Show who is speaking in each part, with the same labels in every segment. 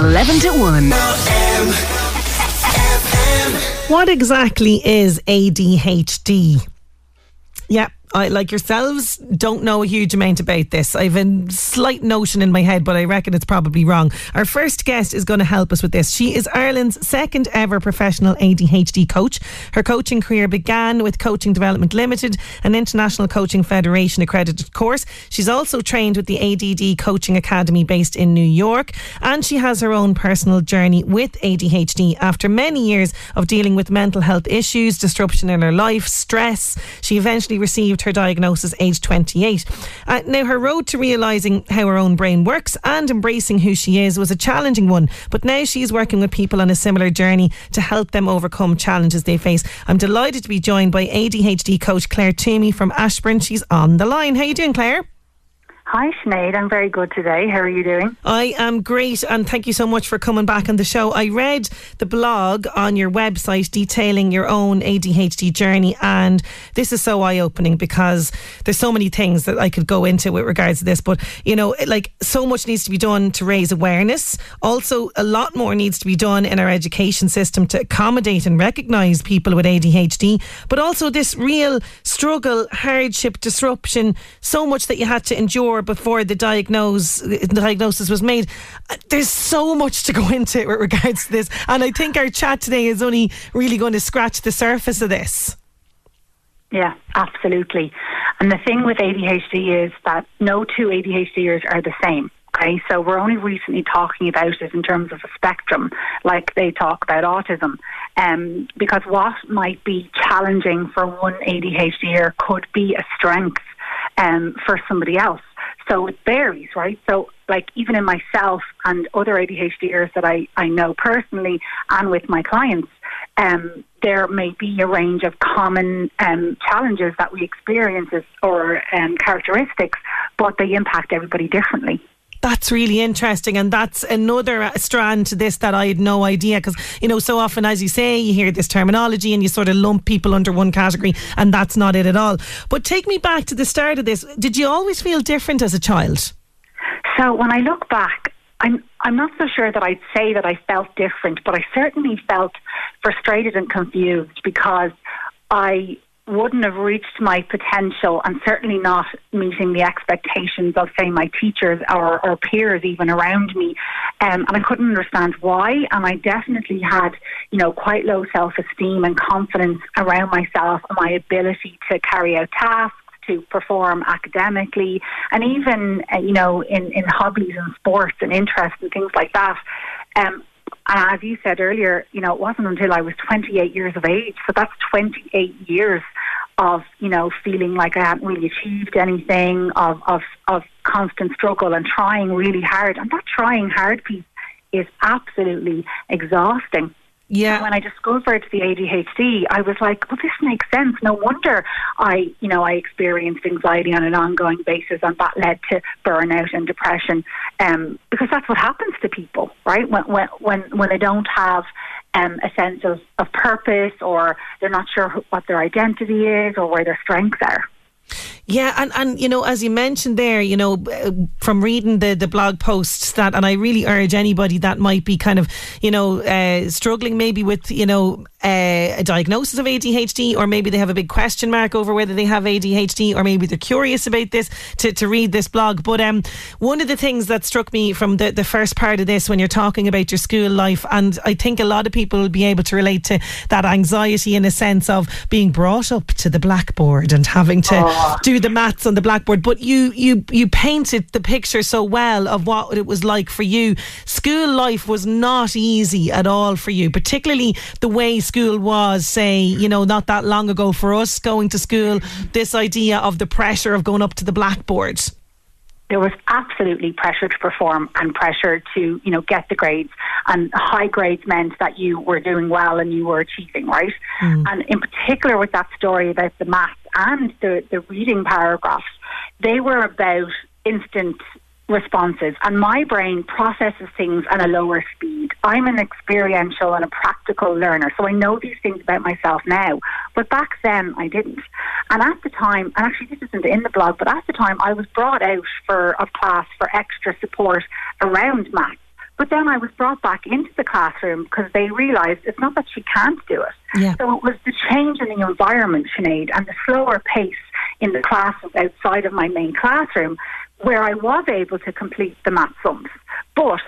Speaker 1: Eleven to one.
Speaker 2: What exactly is ADHD? Yeah, I, like yourselves, don't know a huge amount about this. I have a slight notion in my head, but I reckon it's probably wrong. Our first guest is going to help us with this. She is Ireland's second ever professional ADHD coach. Her coaching career began with Coaching Development Limited, an international coaching federation accredited course. She's also trained with the ADD Coaching Academy based in New York, and she has her own personal journey with ADHD after many years of dealing with mental health issues, disruption in her life, stress. She eventually received her diagnosis aged 28. Uh, now, her road to realising how her own brain works and embracing who she is was a challenging one, but now she's working with people on a similar journey to help them overcome challenges they face. I'm delighted to be joined by ADHD coach Claire Toomey from Ashbourne. She's on the line. How are you doing, Claire?
Speaker 3: Hi, Sinead. I'm very good today. How are you doing?
Speaker 2: I am great, and thank you so much for coming back on the show. I read the blog on your website detailing your own ADHD journey, and this is so eye opening because there's so many things that I could go into with regards to this. But, you know, like so much needs to be done to raise awareness. Also, a lot more needs to be done in our education system to accommodate and recognise people with ADHD, but also this real struggle, hardship, disruption, so much that you had to endure before the diagnose, the diagnosis was made. Uh, There's so much to go into with regards to this, and I think our chat today is only really going to scratch the surface of this.
Speaker 3: Yeah, absolutely. And the thing with ADHD is that no two ADHDers are the same. Okay, so we're only recently talking about it in terms of a spectrum, like they talk about autism. Um, because what might be challenging for one ADHDer could be a strength um, for somebody else. So it varies, right? So, like, even in myself and other ADHDers that I, I know personally and with my clients, um, there may be a range of common um, challenges that we experience or um, characteristics, but they impact everybody differently.
Speaker 2: That's really interesting, and that's another uh, strand to this that I had no idea. Because you know, so often, as you say, you hear this terminology and you sort of lump people under one category, and that's not it at all. But take me back to the start of this. Did you always feel different as a child?
Speaker 3: So when I look back, I'm I'm not so sure that I'd say that I felt different, but I certainly felt frustrated and confused because I wouldn't have reached my potential and certainly not meeting the expectations of say my teachers or, or peers even around me. Um, and I couldn't understand why and I definitely had you know quite low self-esteem and confidence around myself and my ability to carry out tasks to perform academically and even uh, you know in, in hobbies and sports and interests and things like that. Um, and as you said earlier, you know, it wasn't until I was 28 years of age. So that's 28 years of, you know, feeling like I hadn't really achieved anything, of, of, of constant struggle and trying really hard. And that trying hard piece is absolutely exhausting.
Speaker 2: Yeah.
Speaker 3: When I discovered the ADHD, I was like, well, this makes sense. No wonder I, you know, I experienced anxiety on an ongoing basis and that led to burnout and depression. Um, because that's what happens to people, right? When, when, when, when they don't have um, a sense of, of purpose or they're not sure what their identity is or where their strengths are.
Speaker 2: Yeah, and, and you know, as you mentioned there, you know, from reading the, the blog posts that, and I really urge anybody that might be kind of, you know, uh, struggling maybe with, you know, uh, a diagnosis of ADHD, or maybe they have a big question mark over whether they have ADHD, or maybe they're curious about this to, to read this blog. But um, one of the things that struck me from the, the first part of this when you're talking about your school life, and I think a lot of people will be able to relate to that anxiety in a sense of being brought up to the blackboard and having to do the maths on the blackboard. But you you you painted the picture so well of what it was like for you. School life was not easy at all for you, particularly the way school was, say, you know, not that long ago for us going to school, this idea of the pressure of going up to the blackboard.
Speaker 3: There was absolutely pressure to perform and pressure to, you know, get the grades. And high grades meant that you were doing well and you were achieving, right? Mm. And in particular with that story about the maths and the, the reading paragraphs, they were about instant responses and my brain processes things at a lower speed. I'm an experiential and a practical learner, so I know these things about myself now. But back then I didn't. And at the time, and actually this isn't in the blog, but at the time I was brought out for a class for extra support around maths. But then I was brought back into the classroom because they realised it's not that she can't do it.
Speaker 2: Yeah.
Speaker 3: So it was the change in the environment, Sinead, and the slower pace in the classes outside of my main classroom where I was able to complete the math sums. But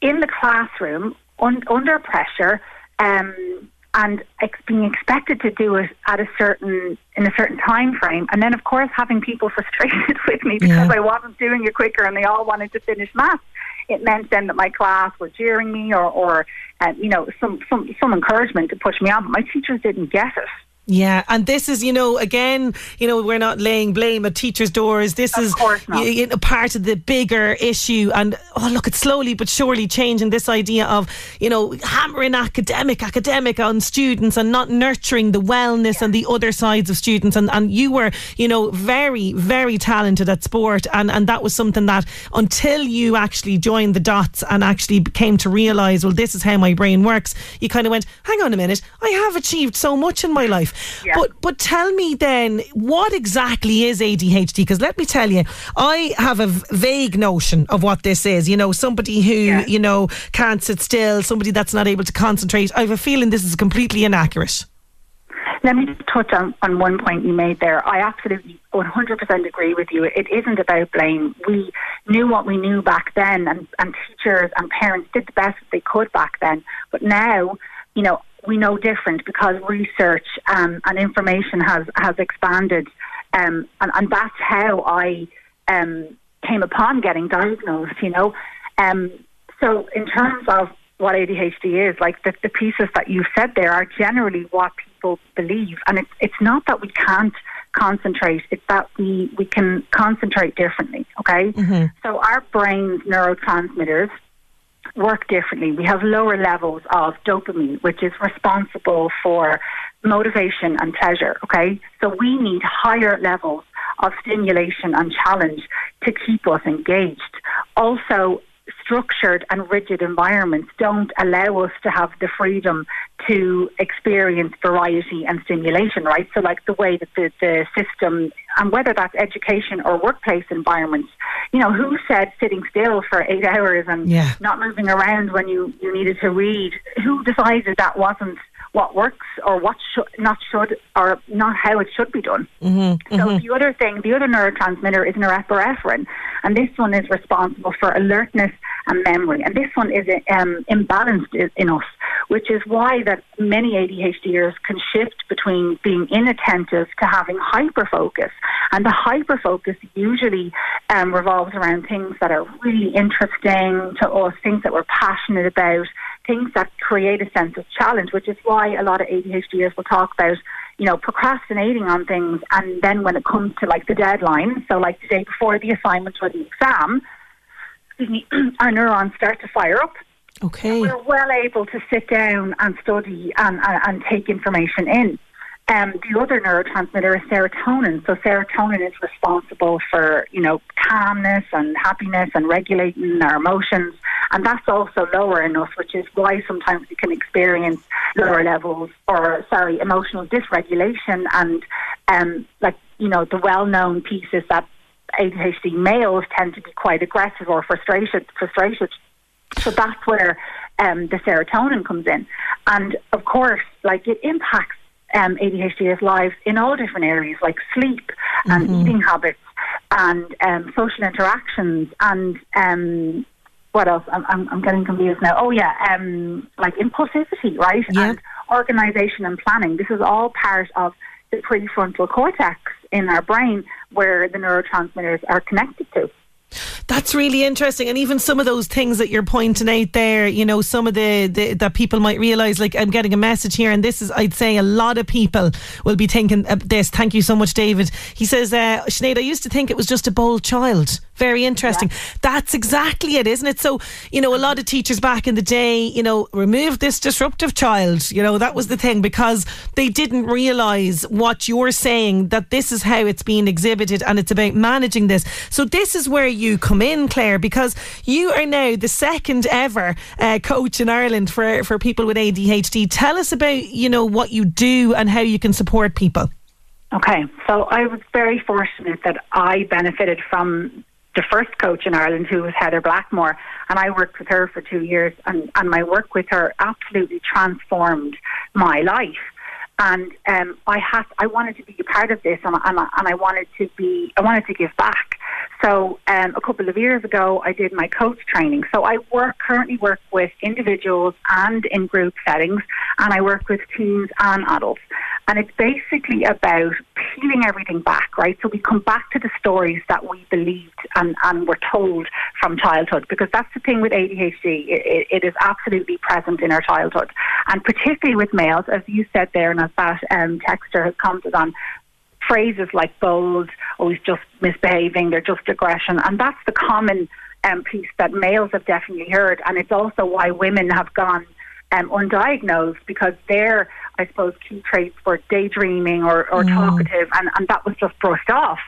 Speaker 3: in the classroom, un- under pressure, um, and ex- being expected to do it at a certain in a certain time frame, and then of course having people frustrated with me because yeah. I wasn't doing it quicker, and they all wanted to finish math. It meant then that my class were jeering me, or, or uh, you know, some some some encouragement to push me on. But my teachers didn't get it.
Speaker 2: Yeah, and this is, you know, again, you know, we're not laying blame at teachers' doors. This
Speaker 3: of
Speaker 2: is
Speaker 3: you
Speaker 2: know, part of the bigger issue. And oh, look, it's slowly but surely changing this idea of, you know, hammering academic, academic on students and not nurturing the wellness yeah. and the other sides of students. And and you were, you know, very, very talented at sport, and and that was something that until you actually joined the dots and actually came to realise, well, this is how my brain works. You kind of went, hang on a minute, I have achieved so much in my life.
Speaker 3: Yeah.
Speaker 2: But but tell me then, what exactly is ADHD? Because let me tell you, I have a vague notion of what this is. You know, somebody who
Speaker 3: yeah.
Speaker 2: you know can't sit still, somebody that's not able to concentrate. I have a feeling this is completely inaccurate.
Speaker 3: Let me touch on, on one point you made there. I absolutely 100% agree with you. It isn't about blame. We knew what we knew back then, and, and teachers and parents did the best that they could back then. But now, you know, we know different because research um, and information has has expanded, um, and, and that's how I um, came upon getting diagnosed. You know, um, so in terms of what ADHD is, like the, the pieces that you said there are generally what people believe, and it's it's not that we can't concentrate; it's that we we can concentrate differently. Okay,
Speaker 2: mm-hmm.
Speaker 3: so our brain's neurotransmitters work differently. We have lower levels of dopamine, which is responsible for motivation and pleasure. Okay, so we need higher levels of stimulation and challenge to keep us engaged. Also, structured and rigid environments don't allow us to have the freedom to experience variety and stimulation, right? So, like the way that the, the system, and whether that's education or workplace environments, you know, who said sitting still for eight hours and
Speaker 2: yeah.
Speaker 3: not moving around when you, you needed to read? Who decided that wasn't what works or what should not should or not how it should be done.
Speaker 2: Mm-hmm,
Speaker 3: so
Speaker 2: mm-hmm.
Speaker 3: the other thing, the other neurotransmitter is norepinephrine, and this one is responsible for alertness and memory, and this one is um, imbalanced in us, which is why that many ADHDers can shift between being inattentive to having hyper focus, and the hyper focus usually um, revolves around things that are really interesting to us, things that we're passionate about things that create a sense of challenge, which is why a lot of ADHDers will talk about, you know, procrastinating on things. And then when it comes to like the deadline, so like the day before the assignment or the exam, excuse me, our neurons start to fire up.
Speaker 2: Okay.
Speaker 3: we're well able to sit down and study and, and, and take information in. Um, the other neurotransmitter is serotonin. So serotonin is responsible for, you know, calmness and happiness and regulating our emotions. And that's also lower in us, which is why sometimes we can experience lower levels or, sorry, emotional dysregulation. And, um, like, you know, the well-known piece is that ADHD males tend to be quite aggressive or frustrated, frustrated. So that's where um, the serotonin comes in. And of course, like it impacts um, ADHDers' lives in all different areas like sleep and
Speaker 2: Mm-hmm.
Speaker 3: eating habits and um, social interactions and um, what else? I'm, I'm, I'm getting confused now. Oh yeah, um, like impulsivity, right?
Speaker 2: Yeah.
Speaker 3: And organisation and planning. This is all part of the prefrontal cortex in our brain where the neurotransmitters are connected to.
Speaker 2: That's really interesting, and even some of those things that you're pointing out there, you know, some of the, the that people might realize. Like I'm getting a message here, and this is, I'd say, a lot of people will be thinking this. Thank you so much, David. He says, uh, "Sinead, I used to think it was just a bold child Very interesting. Yeah. That's exactly it, isn't it? So, you know, a lot of teachers back in the day, you know, removed this disruptive child. You know, that was the thing because they didn't realise what you're saying, that this is how it's being exhibited and it's about managing this. So, this is where you come in, Claire, because you are now the second ever uh, coach in Ireland for, for people with ADHD. Tell us about, you know, what you do and how you can support people.
Speaker 3: Okay, so I was very fortunate that I benefited from the first coach in Ireland, who was Heather Blackmore, and I worked with her for two years, and, and my work with her absolutely transformed my life. And um, I had, I wanted to be a part of this, and, and, and I wanted to be, I wanted to give back. So um, a couple of years ago, I did my coach training. So I work currently work with individuals and in group settings, and I work with teens and adults. And it's basically about peeling everything back, right? So we come back to the stories that we believed and, and were told from childhood, because that's the thing with ADHD. It, it is absolutely present in our childhood. And particularly with males, as you said there, and as that um, texter has commented on, phrases like bold, oh, he's just misbehaving, they're just aggression. And that's the common um, piece that males have definitely heard. And it's also why women have gone um, undiagnosed because their, I suppose, key traits were daydreaming or, or mm. talkative, and, and that was just brushed off.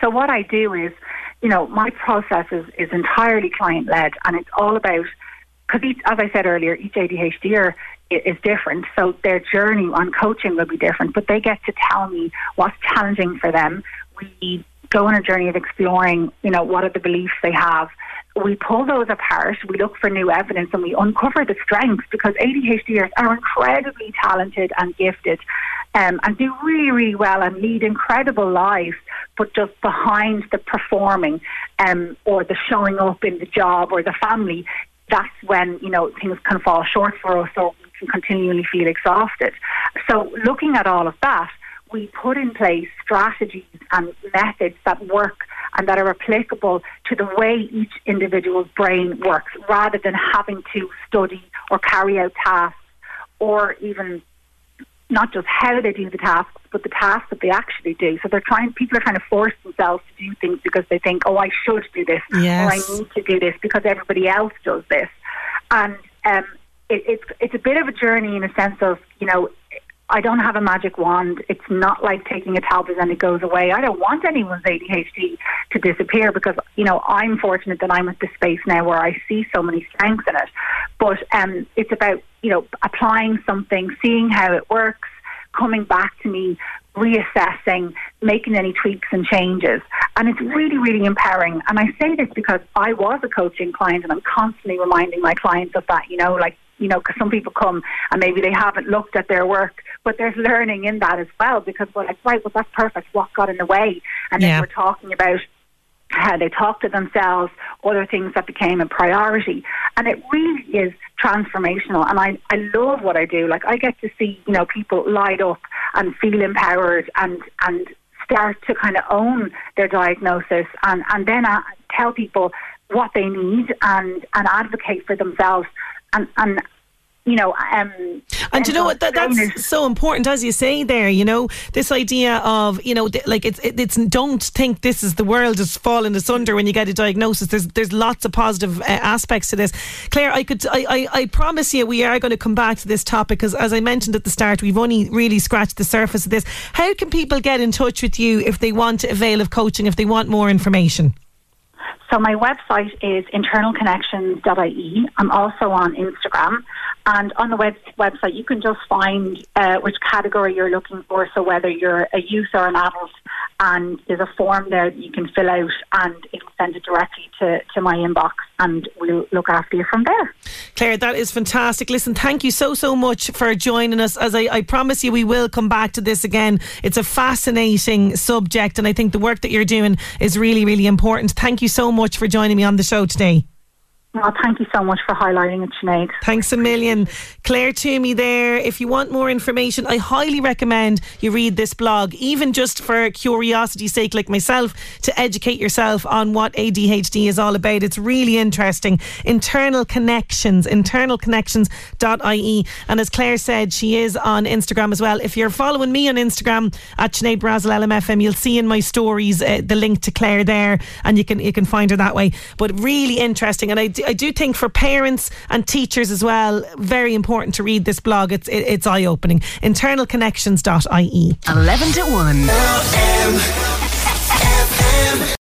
Speaker 3: So what I do is, you know, my process is, is entirely client led, and it's all about because as I said earlier, each ADHDer is different, so their journey on coaching will be different. But they get to tell me what's challenging for them. We go on a journey of exploring, you know, what are the beliefs they have, we pull those apart, we look for new evidence, and we uncover the strengths because ADHDers are incredibly talented and gifted um, and do really, really well and lead incredible lives, but just behind the performing um, or the showing up in the job or the family, that's when, you know, things can fall short for us or can continually feel exhausted. So looking at all of that, we put in place strategies and methods that work and that are applicable to the way each individual's brain works rather than having to study or carry out tasks or even not just how they do the tasks, but the tasks that they actually do. So they're trying, people are trying to force themselves to do things because they think, oh, I should do this,
Speaker 2: yes.
Speaker 3: or I need to do this because everybody else does this. And um, it, it's it's a bit of a journey in a sense of, you know, I don't have a magic wand. It's not like taking a tablet and it goes away. I don't want anyone's ADHD to disappear because, you know, I'm fortunate that I'm at this space now where I see so many strengths in it. But um, it's about, you know, applying something, seeing how it works, coming back to me, reassessing, making any tweaks and changes. And it's really, really empowering. And I say this because I was a coaching client and I'm constantly reminding my clients of that, you know, like you know, because some people come and maybe they haven't looked at their work, but there's learning in that as well because we're like, right, well, that's perfect. What got in the way? And yeah. then we're talking about how they talk to themselves, other things that became a priority. And it really is transformational. And I, I love what I do. Like I get to see, you know, people light up and feel empowered and, and start to kind of own their diagnosis and, and then uh, tell people what they need and, and advocate for themselves and and you know, um,
Speaker 2: and you know what? That, that's so important, as you say there. You know, this idea of you know, like it's it's don't think this is the world is falling asunder when you get a diagnosis. There's there's lots of positive uh, aspects to this. Claire, I could I, I, I promise you we are going to come back to this topic because as I mentioned at the start, we've only really scratched the surface of this. How can people get in touch with you if they want to avail of coaching, if they want more information?
Speaker 3: So my website is internalconnections.ie. I'm also on Instagram. And on the web- website, you can just find uh, which category you're looking for. So whether you're a youth or an adult, and there's a form there that you can fill out, and it'll send it directly to, to my inbox, and we'll look after you from there.
Speaker 2: Claire, that is fantastic. Listen, thank you so so much for joining us. As I, I promise you, we will come back to this again. It's a fascinating subject, and I think the work that you're doing is really really important. Thank you so much for joining me on the show today.
Speaker 3: Well, thank you so much for highlighting it, Sinead.
Speaker 2: Thanks a million. Claire Toomey there. If you want more information, I highly recommend you read this blog, even just for curiosity's sake, like myself, to educate yourself on what ADHD is all about. It's really interesting. Internal Connections, internalconnections.ie. And as Claire said, she is on Instagram as well. If you're following me on Instagram at Sinead Brazel LMFM, you'll see in my stories uh, the link to Claire there, and you can you can find her that way. But really interesting, and I do, I do think for parents and teachers as well, very important to read this blog. It's it, it's eye opening. Internalconnections.ie.
Speaker 1: 11 to 1.